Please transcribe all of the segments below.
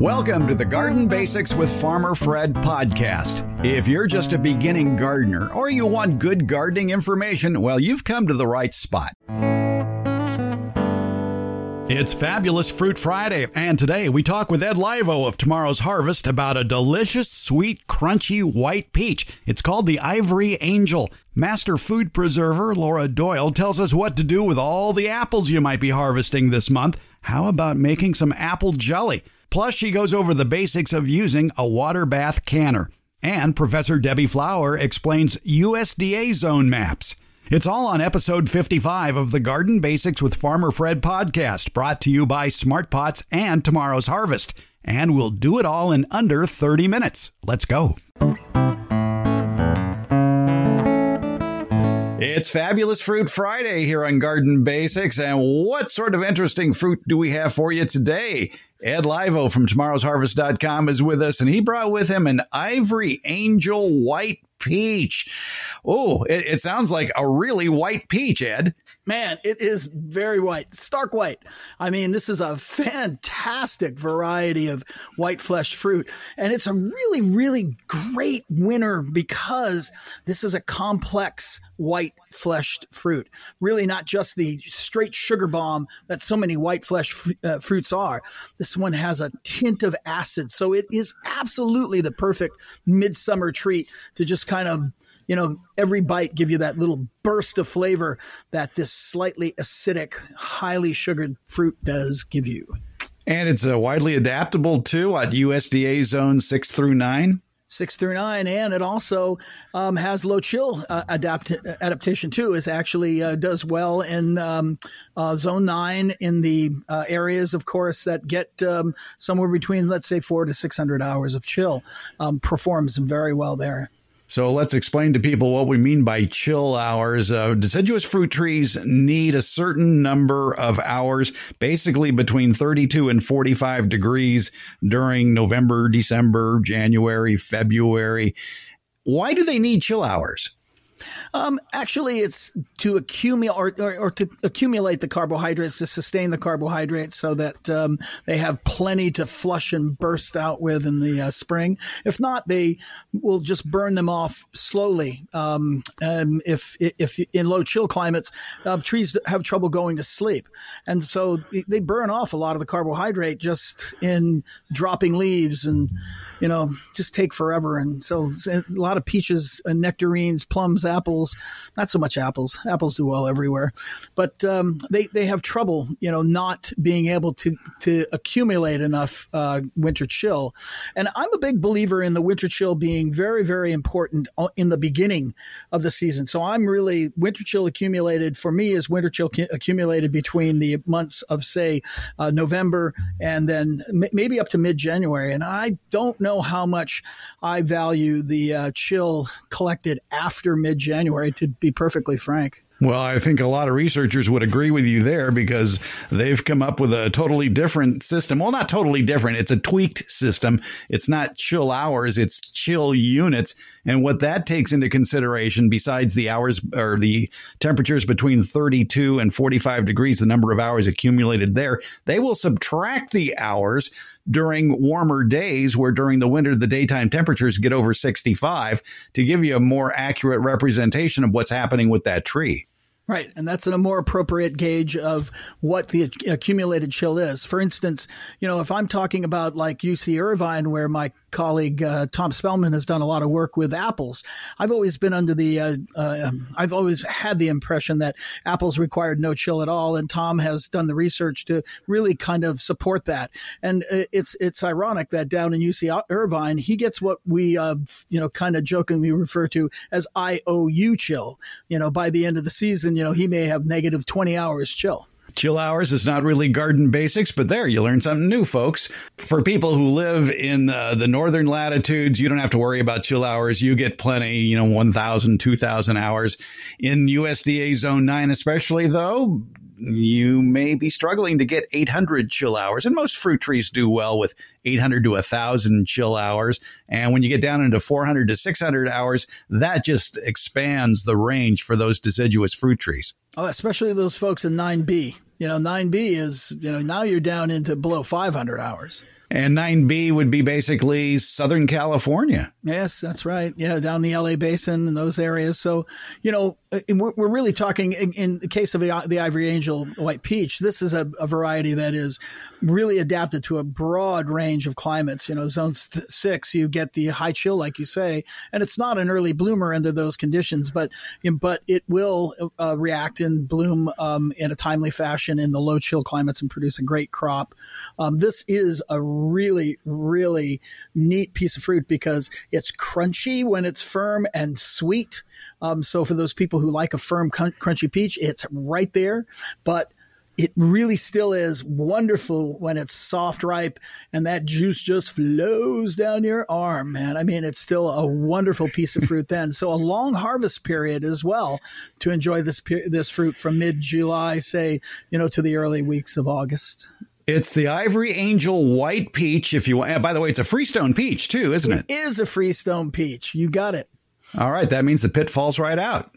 Welcome to the Garden Basics with Farmer Fred podcast. If you're just a beginning gardener or you want good gardening information, well, you've come to the right spot. It's Fabulous Fruit Friday, and today we talk with Ed Laivo of Tomorrow's Harvest about a delicious, sweet, crunchy white peach. It's called the Ivory Angel. Master food preserver Laura Doyle tells us what to do with all the apples you might be harvesting this month. How about making some apple jelly? Plus, she goes over the basics of using a water bath canner. And Professor Debbie Flower explains USDA zone maps. It's all on episode 55 of the Garden Basics with Farmer Fred podcast, brought to you by Smart Pots and Tomorrow's Harvest. And we'll do it all in under 30 minutes. Let's go. It's Fabulous Fruit Friday here on Garden Basics. And what sort of interesting fruit do we have for you today? Ed Laivo from tomorrowsharvest.com is with us, and he brought with him an Ivory Angel White Peach. Oh, it, it sounds like a really white peach, Ed. Man, it is very white, stark white. I mean, this is a fantastic variety of white fleshed fruit. And it's a really, really great winner because this is a complex white fleshed fruit. Really, not just the straight sugar bomb that so many white fleshed fr- uh, fruits are. This one has a tint of acid. So it is absolutely the perfect midsummer treat to just kind of you know, every bite give you that little burst of flavor that this slightly acidic, highly sugared fruit does give you. And it's uh, widely adaptable too at USDA zone six through nine six through nine, and it also um, has low chill uh, adapt- adaptation too. It actually uh, does well in um, uh, zone nine in the uh, areas, of course, that get um, somewhere between let's say four to six hundred hours of chill. Um, performs very well there. So let's explain to people what we mean by chill hours. Uh, deciduous fruit trees need a certain number of hours, basically between 32 and 45 degrees during November, December, January, February. Why do they need chill hours? Um, actually, it's to accumulate or, or, or, to accumulate the carbohydrates to sustain the carbohydrates so that um, they have plenty to flush and burst out with in the uh, spring. If not, they will just burn them off slowly. Um, if if in low chill climates, uh, trees have trouble going to sleep, and so they burn off a lot of the carbohydrate just in dropping leaves and you know just take forever. And so a lot of peaches, and nectarines, plums, apples, not so much apples. Apples do well everywhere, but um, they they have trouble, you know, not being able to to accumulate enough uh, winter chill. And I'm a big believer in the winter chill being very very important in the beginning of the season. So I'm really winter chill accumulated for me is winter chill accumulated between the months of say uh, November and then m- maybe up to mid January. And I don't know how much I value the uh, chill collected after mid January, to be perfectly frank. Well, I think a lot of researchers would agree with you there because they've come up with a totally different system. Well, not totally different. It's a tweaked system. It's not chill hours, it's chill units. And what that takes into consideration, besides the hours or the temperatures between 32 and 45 degrees, the number of hours accumulated there, they will subtract the hours during warmer days where during the winter the daytime temperatures get over 65 to give you a more accurate representation of what's happening with that tree. Right. And that's a more appropriate gauge of what the accumulated chill is. For instance, you know, if I'm talking about like UC Irvine, where my colleague uh, Tom Spellman has done a lot of work with apples, I've always been under the, uh, uh, I've always had the impression that apples required no chill at all. And Tom has done the research to really kind of support that. And uh, it's, it's ironic that down in UC Irvine, he gets what we, uh, you know, kind of jokingly refer to as IOU chill. You know, by the end of the season, you know, he may have negative 20 hours chill. Chill hours is not really garden basics, but there you learn something new, folks. For people who live in uh, the northern latitudes, you don't have to worry about chill hours. You get plenty, you know, 1,000, 2,000 hours. In USDA Zone 9, especially, though, you may be struggling to get 800 chill hours. And most fruit trees do well with 800 to 1,000 chill hours. And when you get down into 400 to 600 hours, that just expands the range for those deciduous fruit trees. Oh, especially those folks in 9B. You know, 9B is, you know, now you're down into below 500 hours. And 9B would be basically Southern California. Yes, that's right. Yeah, down the LA basin and those areas. So, you know, uh, we're really talking in the case of the Ivory Angel White Peach, this is a, a variety that is really adapted to a broad range of climates. You know, zone six, you get the high chill, like you say, and it's not an early bloomer under those conditions, but but it will uh, react and bloom um, in a timely fashion in the low chill climates and produce a great crop. Um, this is a really, really neat piece of fruit because it's crunchy when it's firm and sweet. Um, so for those people who like a firm, crunchy peach, it's right there. But it really still is wonderful when it's soft ripe and that juice just flows down your arm, man. I mean, it's still a wonderful piece of fruit then. So a long harvest period as well to enjoy this this fruit from mid July, say, you know, to the early weeks of August. It's the Ivory Angel White Peach. If you want, by the way, it's a freestone peach too, isn't it? It is a freestone peach. You got it. All right, that means the pit falls right out.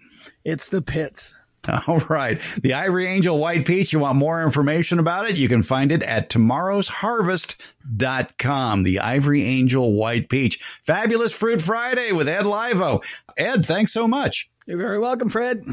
It's the pits. All right. The Ivory Angel White Peach, you want more information about it? You can find it at tomorrowsharvest.com. The Ivory Angel White Peach. Fabulous Fruit Friday with Ed Laivo. Ed, thanks so much. You're very welcome, Fred.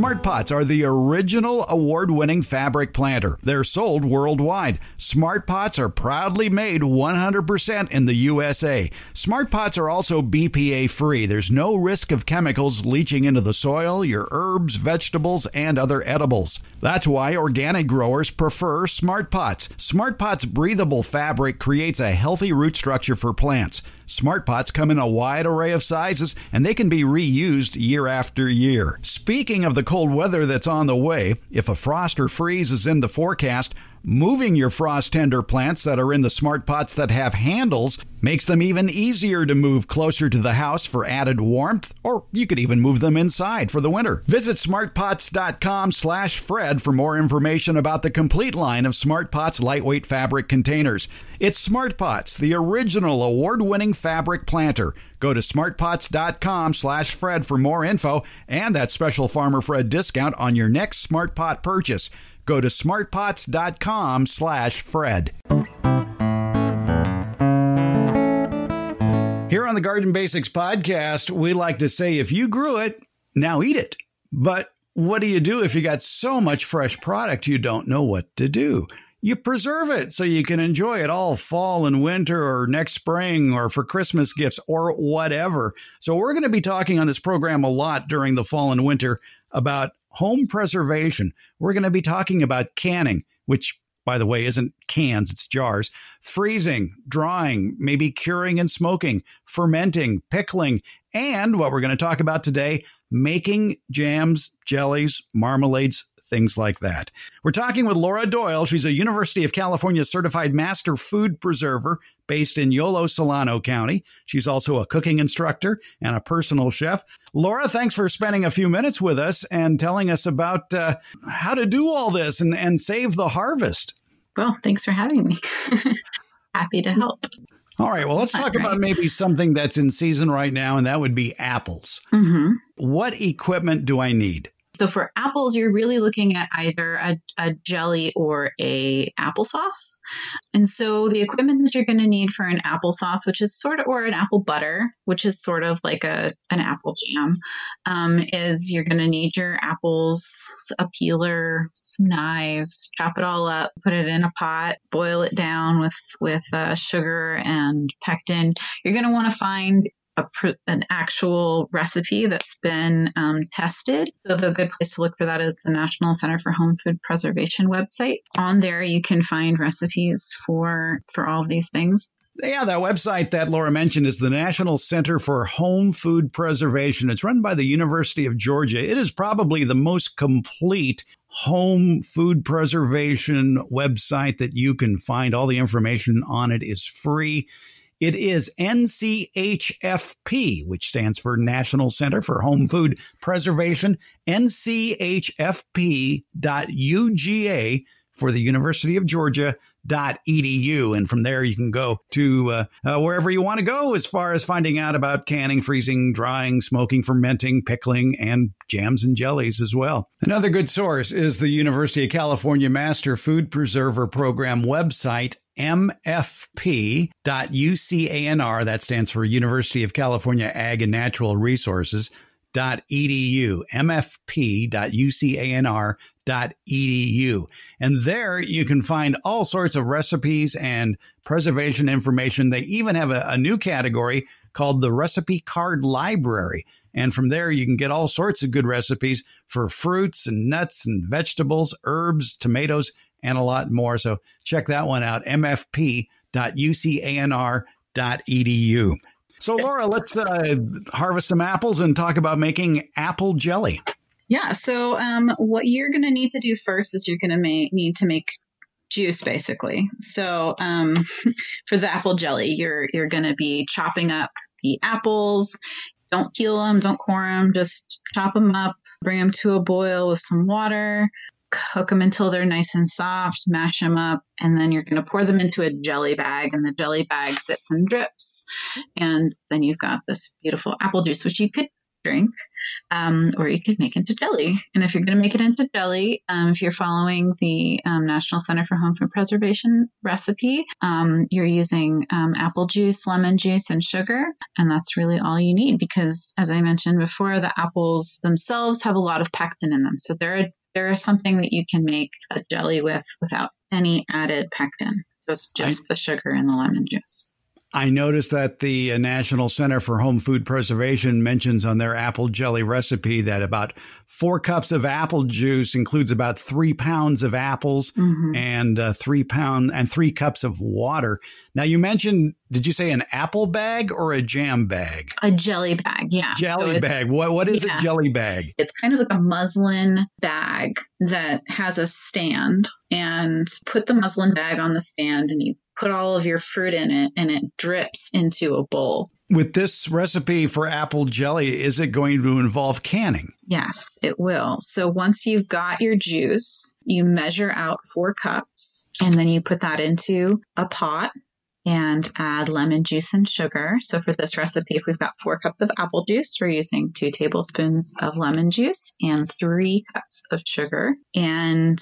Smart Pots are the original award winning fabric planter. They're sold worldwide. Smart Pots are proudly made 100% in the USA. Smart Pots are also BPA free. There's no risk of chemicals leaching into the soil, your herbs, vegetables, and other edibles. That's why organic growers prefer Smart Pots. Smart Pots breathable fabric creates a healthy root structure for plants. Smart pots come in a wide array of sizes and they can be reused year after year. Speaking of the cold weather that's on the way, if a frost or freeze is in the forecast, Moving your frost tender plants that are in the smart pots that have handles makes them even easier to move closer to the house for added warmth, or you could even move them inside for the winter. Visit smartpots.com slash Fred for more information about the complete line of Smart Pots lightweight fabric containers. It's Smart Pots, the original award-winning fabric planter. Go to smartpots.com slash Fred for more info and that special Farmer Fred discount on your next Smart Pot purchase. Go to smartpots.com slash Fred. Here on the Garden Basics podcast, we like to say if you grew it, now eat it. But what do you do if you got so much fresh product you don't know what to do? You preserve it so you can enjoy it all fall and winter or next spring or for Christmas gifts or whatever. So, we're going to be talking on this program a lot during the fall and winter about home preservation. We're going to be talking about canning, which by the way, isn't cans, it's jars, freezing, drying, maybe curing and smoking, fermenting, pickling, and what we're going to talk about today, making jams, jellies, marmalades, things like that. We're talking with Laura Doyle. She's a University of California certified master food preserver based in Yolo Solano County. She's also a cooking instructor and a personal chef. Laura, thanks for spending a few minutes with us and telling us about uh, how to do all this and, and save the harvest. Well, thanks for having me. Happy to help. All right. Well, let's talk about maybe something that's in season right now, and that would be apples. Mm-hmm. What equipment do I need? So for apples, you're really looking at either a, a jelly or a applesauce. And so the equipment that you're going to need for an applesauce, which is sort of, or an apple butter, which is sort of like a an apple jam, um, is you're going to need your apples, a peeler, some knives, chop it all up, put it in a pot, boil it down with with uh, sugar and pectin. You're going to want to find a, an actual recipe that's been um, tested. So the good place to look for that is the National Center for Home Food Preservation website. On there, you can find recipes for for all these things. Yeah, that website that Laura mentioned is the National Center for Home Food Preservation. It's run by the University of Georgia. It is probably the most complete home food preservation website that you can find. All the information on it is free. It is NCHFP, which stands for National Center for Home Food Preservation, nchfp.uga for the University of Georgia edu and from there you can go to uh, uh, wherever you want to go as far as finding out about canning freezing drying smoking fermenting pickling and jams and jellies as well. Another good source is the university of california master food preserver program website mfp.ucanr that stands for university of california ag and natural resources mfp.edu, mfp.ucanr.edu. And there you can find all sorts of recipes and preservation information. They even have a, a new category called the Recipe Card Library. And from there, you can get all sorts of good recipes for fruits and nuts and vegetables, herbs, tomatoes, and a lot more. So check that one out, mfp.ucanr.edu. So, Laura, let's uh, harvest some apples and talk about making apple jelly. Yeah. So, um, what you're going to need to do first is you're going to ma- need to make juice, basically. So, um, for the apple jelly, you're you're going to be chopping up the apples. Don't peel them, don't core them, just chop them up, bring them to a boil with some water cook them until they're nice and soft, mash them up, and then you're going to pour them into a jelly bag, and the jelly bag sits and drips. And then you've got this beautiful apple juice, which you could drink, um, or you could make into jelly. And if you're going to make it into jelly, um, if you're following the um, National Center for Home Food Preservation recipe, um, you're using um, apple juice, lemon juice, and sugar. And that's really all you need because, as I mentioned before, the apples themselves have a lot of pectin in them. So they're a they're something that you can make a jelly with without any added pectin. So it's just I, the sugar and the lemon juice. I noticed that the uh, National Center for Home Food Preservation mentions on their apple jelly recipe that about four cups of apple juice includes about three pounds of apples mm-hmm. and uh, three pound and three cups of water. Now you mentioned, did you say an apple bag or a jam bag? A jelly bag, yeah. Jelly so bag. What what is yeah. a jelly bag? It's kind of like a muslin bag that has a stand and put the muslin bag on the stand and you put all of your fruit in it and it drips into a bowl. With this recipe for apple jelly, is it going to involve canning? Yes, it will. So once you've got your juice, you measure out four cups and then you put that into a pot and add lemon juice and sugar. So for this recipe, if we've got four cups of apple juice, we're using two tablespoons of lemon juice and three cups of sugar. And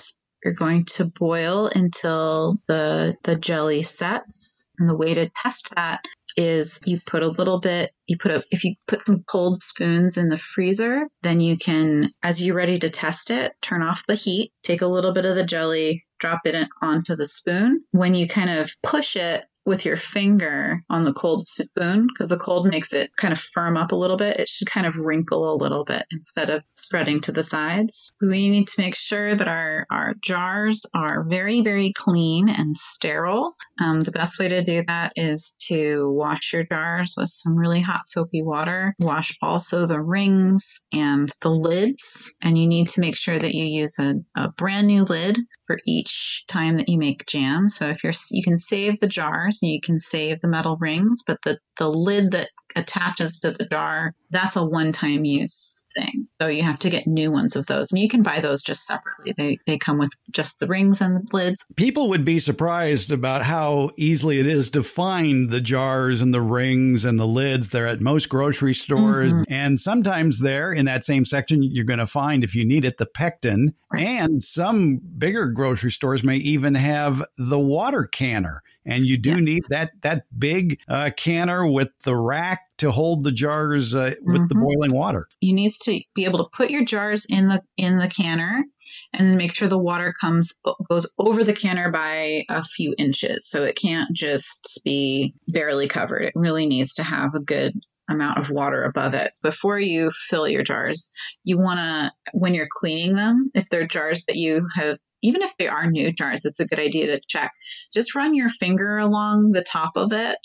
you're going to boil until the the jelly sets. And the way to test that is you put a little bit you put a if you put some cold spoons in the freezer then you can as you're ready to test it turn off the heat take a little bit of the jelly drop it onto the spoon when you kind of push it with your finger on the cold spoon because the cold makes it kind of firm up a little bit. It should kind of wrinkle a little bit instead of spreading to the sides. We need to make sure that our, our jars are very, very clean and sterile. Um, the best way to do that is to wash your jars with some really hot soapy water. Wash also the rings and the lids. And you need to make sure that you use a, a brand new lid for each time that you make jam. So if you're, you can save the jars you can save the metal rings, but the, the lid that attaches to the jar, that's a one time use thing. So you have to get new ones of those. And you can buy those just separately. They, they come with just the rings and the lids. People would be surprised about how easily it is to find the jars and the rings and the lids. They're at most grocery stores. Mm-hmm. And sometimes there in that same section, you're going to find, if you need it, the pectin. Right. And some bigger grocery stores may even have the water canner and you do yes. need that that big uh, canner with the rack to hold the jars uh, with mm-hmm. the boiling water. You need to be able to put your jars in the in the canner and make sure the water comes goes over the canner by a few inches. So it can't just be barely covered. It really needs to have a good amount of water above it. Before you fill your jars, you want to, when you're cleaning them, if they're jars that you have even if they are new jars, it's a good idea to check. Just run your finger along the top of it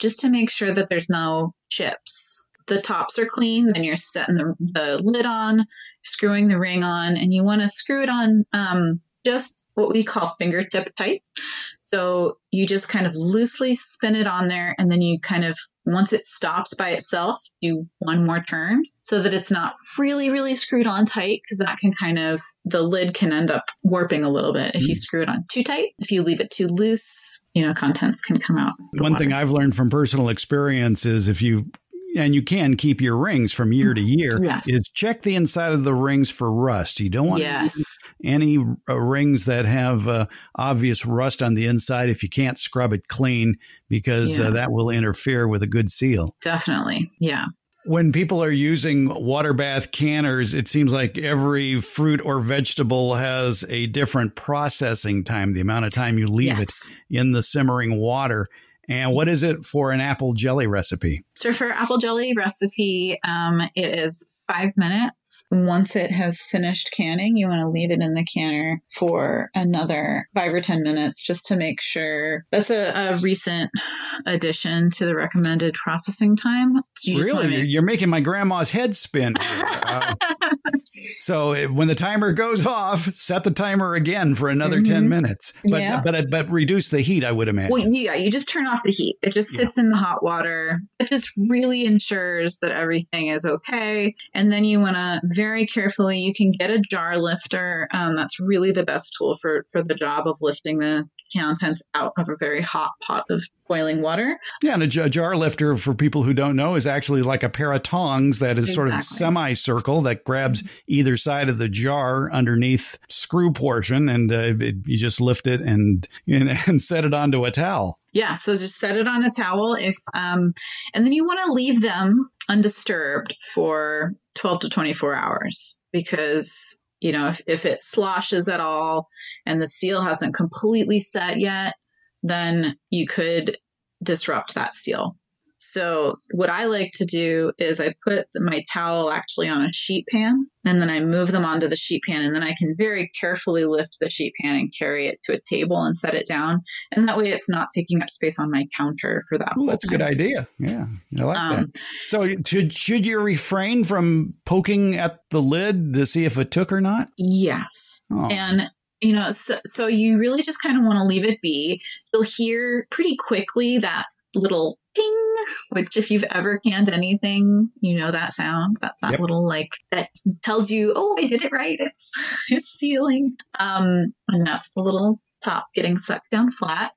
just to make sure that there's no chips. The tops are clean, then you're setting the, the lid on, screwing the ring on, and you want to screw it on um, just what we call fingertip tight. So you just kind of loosely spin it on there, and then you kind of, once it stops by itself, do one more turn so that it's not really, really screwed on tight because that can kind of, the lid can end up warping a little bit if you mm. screw it on too tight. If you leave it too loose, you know, contents can come out. One water. thing I've learned from personal experience is if you and you can keep your rings from year to year yes. is check the inside of the rings for rust. You don't want yes. any uh, rings that have uh, obvious rust on the inside if you can't scrub it clean because uh, yeah. uh, that will interfere with a good seal. Definitely. Yeah. When people are using water bath canners, it seems like every fruit or vegetable has a different processing time, the amount of time you leave yes. it in the simmering water. And what is it for an apple jelly recipe? So for apple jelly recipe, um, it is five minutes. Once it has finished canning, you want to leave it in the canner for another five or 10 minutes just to make sure that's a, a recent addition to the recommended processing time. So you really? Make- You're making my grandma's head spin. uh, so when the timer goes off, set the timer again for another mm-hmm. 10 minutes. But, yeah. but, but reduce the heat, I would imagine. Well, yeah, you just turn off the heat. It just sits yeah. in the hot water. It just really ensures that everything is okay. And then you want to very carefully, you can get a jar lifter. Um, that's really the best tool for, for the job of lifting the contents out of a very hot pot of boiling water. Yeah, and a, jar lifter, for people who don't know, is actually like a pair of tongs that is exactly. sort of semicircle that grabs either side of the jar underneath screw portion, and uh, it, you just lift it and, and and set it onto a towel. Yeah, so just set it on a towel if um and then you want to leave them undisturbed for 12 to 24 hours because you know if, if it sloshes at all and the seal hasn't completely set yet then you could disrupt that seal so what I like to do is I put my towel actually on a sheet pan and then I move them onto the sheet pan and then I can very carefully lift the sheet pan and carry it to a table and set it down. And that way it's not taking up space on my counter for that. Ooh, that's time. a good idea. Yeah. I like um, that. So should, should you refrain from poking at the lid to see if it took or not? Yes. Oh. And you know, so, so you really just kind of want to leave it be. You'll hear pretty quickly that little ping, which if you've ever canned anything, you know that sound. That's that yep. little like that tells you, oh, I did it right. It's it's sealing. Um, and that's the little top getting sucked down flat.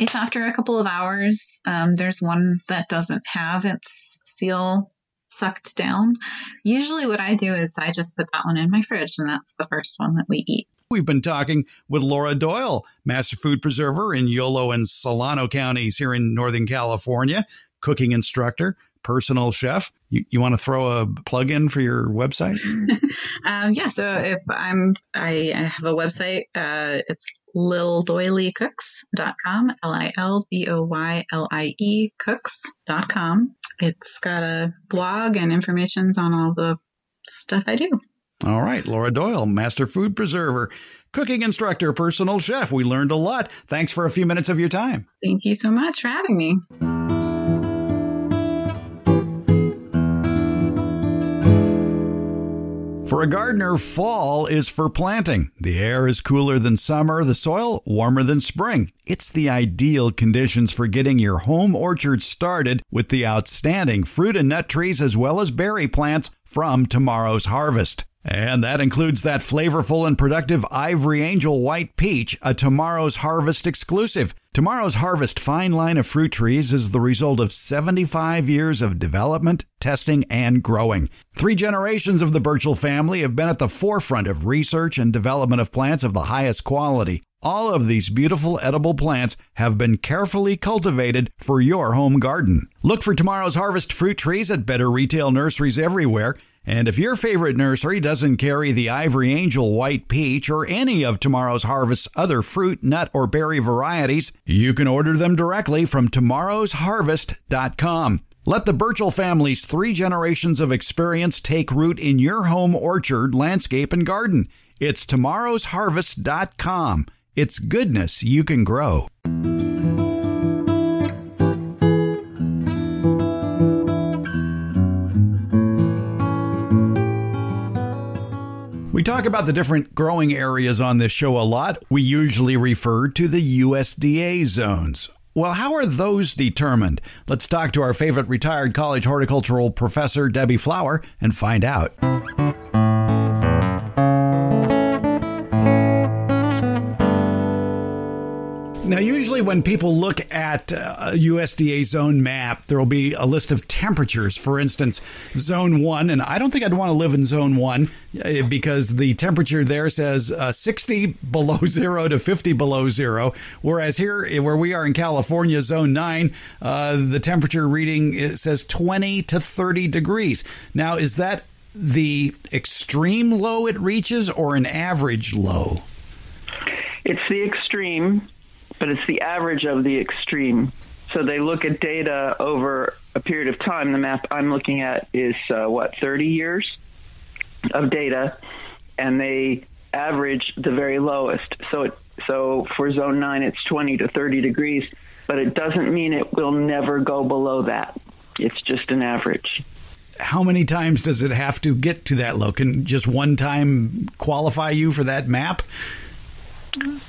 If after a couple of hours, um, there's one that doesn't have its seal sucked down. Usually, what I do is I just put that one in my fridge, and that's the first one that we eat. We've been talking with Laura Doyle, Master Food Preserver in Yolo and Solano counties here in Northern California, cooking instructor, personal chef. You, you want to throw a plug in for your website? um, yeah. So if I'm, I have a website. Uh, it's lildoyliecooks.com, L-I-L-D-O-Y-L-I-E cooks.com. It's got a blog and informations on all the stuff I do. All right, Laura Doyle, master food preserver, cooking instructor, personal chef. We learned a lot. Thanks for a few minutes of your time. Thank you so much for having me. For a gardener, fall is for planting. The air is cooler than summer, the soil warmer than spring. It's the ideal conditions for getting your home orchard started with the outstanding fruit and nut trees as well as berry plants from tomorrow's harvest. And that includes that flavorful and productive Ivory Angel White Peach, a Tomorrow's Harvest exclusive. Tomorrow's Harvest fine line of fruit trees is the result of 75 years of development, testing, and growing. Three generations of the Burchell family have been at the forefront of research and development of plants of the highest quality. All of these beautiful edible plants have been carefully cultivated for your home garden. Look for Tomorrow's Harvest fruit trees at better retail nurseries everywhere. And if your favorite nursery doesn't carry the Ivory Angel White Peach or any of tomorrow's harvest's other fruit, nut, or berry varieties, you can order them directly from tomorrowsharvest.com. Let the Burchell family's three generations of experience take root in your home orchard, landscape, and garden. It's tomorrowsharvest.com. It's goodness you can grow. Talk about the different growing areas on this show a lot. We usually refer to the USDA zones. Well, how are those determined? Let's talk to our favorite retired college horticultural professor, Debbie Flower, and find out. Now, usually when people look at a USDA zone map, there will be a list of temperatures. For instance, zone one, and I don't think I'd want to live in zone one uh, because the temperature there says uh, 60 below zero to 50 below zero. Whereas here, where we are in California, zone nine, uh, the temperature reading says 20 to 30 degrees. Now, is that the extreme low it reaches or an average low? It's the extreme but it's the average of the extreme. So they look at data over a period of time. The map I'm looking at is uh, what 30 years of data, and they average the very lowest. So it, so for zone nine, it's 20 to 30 degrees, but it doesn't mean it will never go below that. It's just an average. How many times does it have to get to that low? Can just one time qualify you for that map?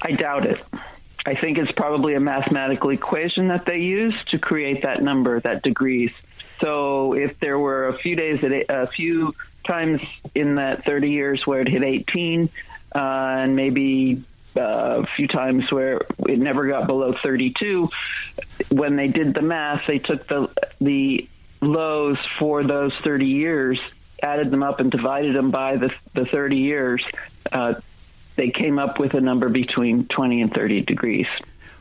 I doubt it. I think it's probably a mathematical equation that they use to create that number, that degrees. So if there were a few days, a few times in that 30 years where it hit 18, uh, and maybe uh, a few times where it never got below 32, when they did the math, they took the the lows for those 30 years, added them up, and divided them by the the 30 years. Uh, they came up with a number between 20 and 30 degrees.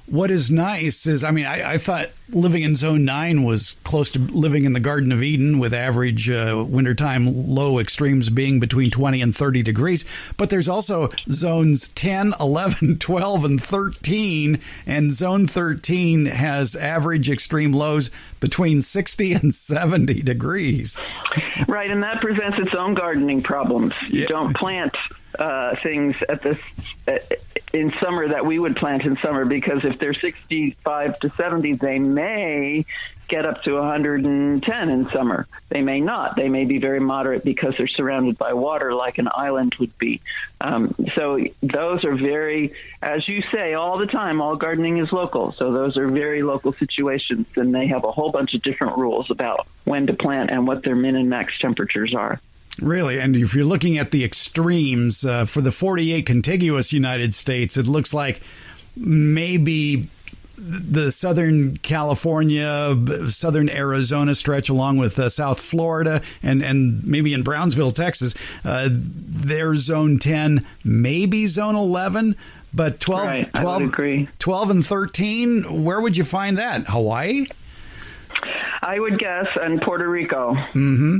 What is nice is, I mean, I, I thought living in Zone 9 was close to living in the Garden of Eden with average uh, wintertime low extremes being between 20 and 30 degrees. But there's also zones 10, 11, 12, and 13. And Zone 13 has average extreme lows between 60 and 70 degrees. Right. And that presents its own gardening problems. You yeah. don't plant uh, things at this uh, in summer that we would plant in summer because if they're 65 to 70, they may get up to 110 in summer. They may not. They may be very moderate because they're surrounded by water, like an island would be. Um, so those are very, as you say all the time, all gardening is local. So those are very local situations, and they have a whole bunch of different rules about when to plant and what their min and max temperatures are. Really, and if you're looking at the extremes uh, for the 48 contiguous United States, it looks like maybe the Southern California, Southern Arizona stretch, along with uh, South Florida, and and maybe in Brownsville, Texas, uh, they're Zone 10, maybe Zone 11. But 12, right, 12, 12 and 13, where would you find that? Hawaii? I would guess, and Puerto Rico. Mm-hmm.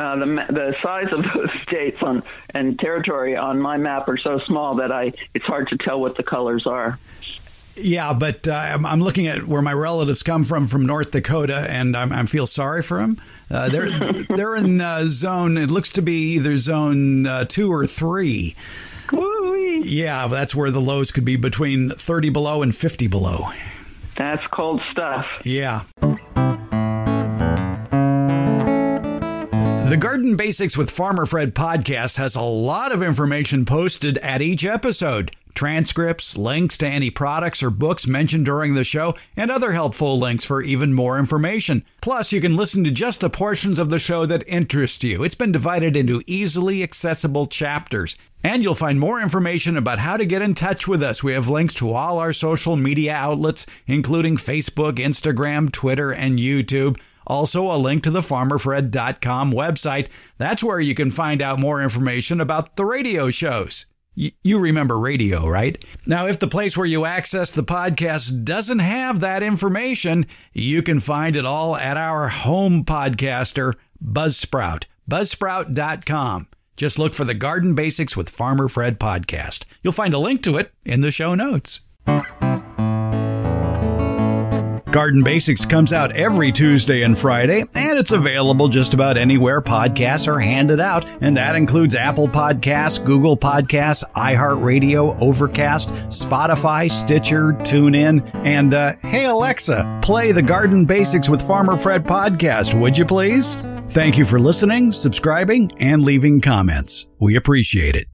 Uh, the the size of those states on and territory on my map are so small that I it's hard to tell what the colors are. Yeah, but uh, I'm, I'm, looking at where my relatives come from from North Dakota, and I'm, I feel sorry for them. Uh, they're they're in uh, zone. It looks to be either zone uh, two or three. Woo-wee. Yeah, that's where the lows could be between 30 below and 50 below. That's cold stuff. Yeah. The Garden Basics with Farmer Fred podcast has a lot of information posted at each episode transcripts, links to any products or books mentioned during the show, and other helpful links for even more information. Plus, you can listen to just the portions of the show that interest you. It's been divided into easily accessible chapters. And you'll find more information about how to get in touch with us. We have links to all our social media outlets, including Facebook, Instagram, Twitter, and YouTube. Also, a link to the farmerfred.com website. That's where you can find out more information about the radio shows. you remember radio, right? Now, if the place where you access the podcast doesn't have that information, you can find it all at our home podcaster, Buzzsprout. Buzzsprout.com. Just look for the Garden Basics with Farmer Fred podcast. You'll find a link to it in the show notes. Garden Basics comes out every Tuesday and Friday, and it's available just about anywhere podcasts are handed out, and that includes Apple Podcasts, Google Podcasts, iHeartRadio, Overcast, Spotify, Stitcher, TuneIn, and uh, hey Alexa, play the Garden Basics with Farmer Fred podcast, would you please? Thank you for listening, subscribing, and leaving comments. We appreciate it.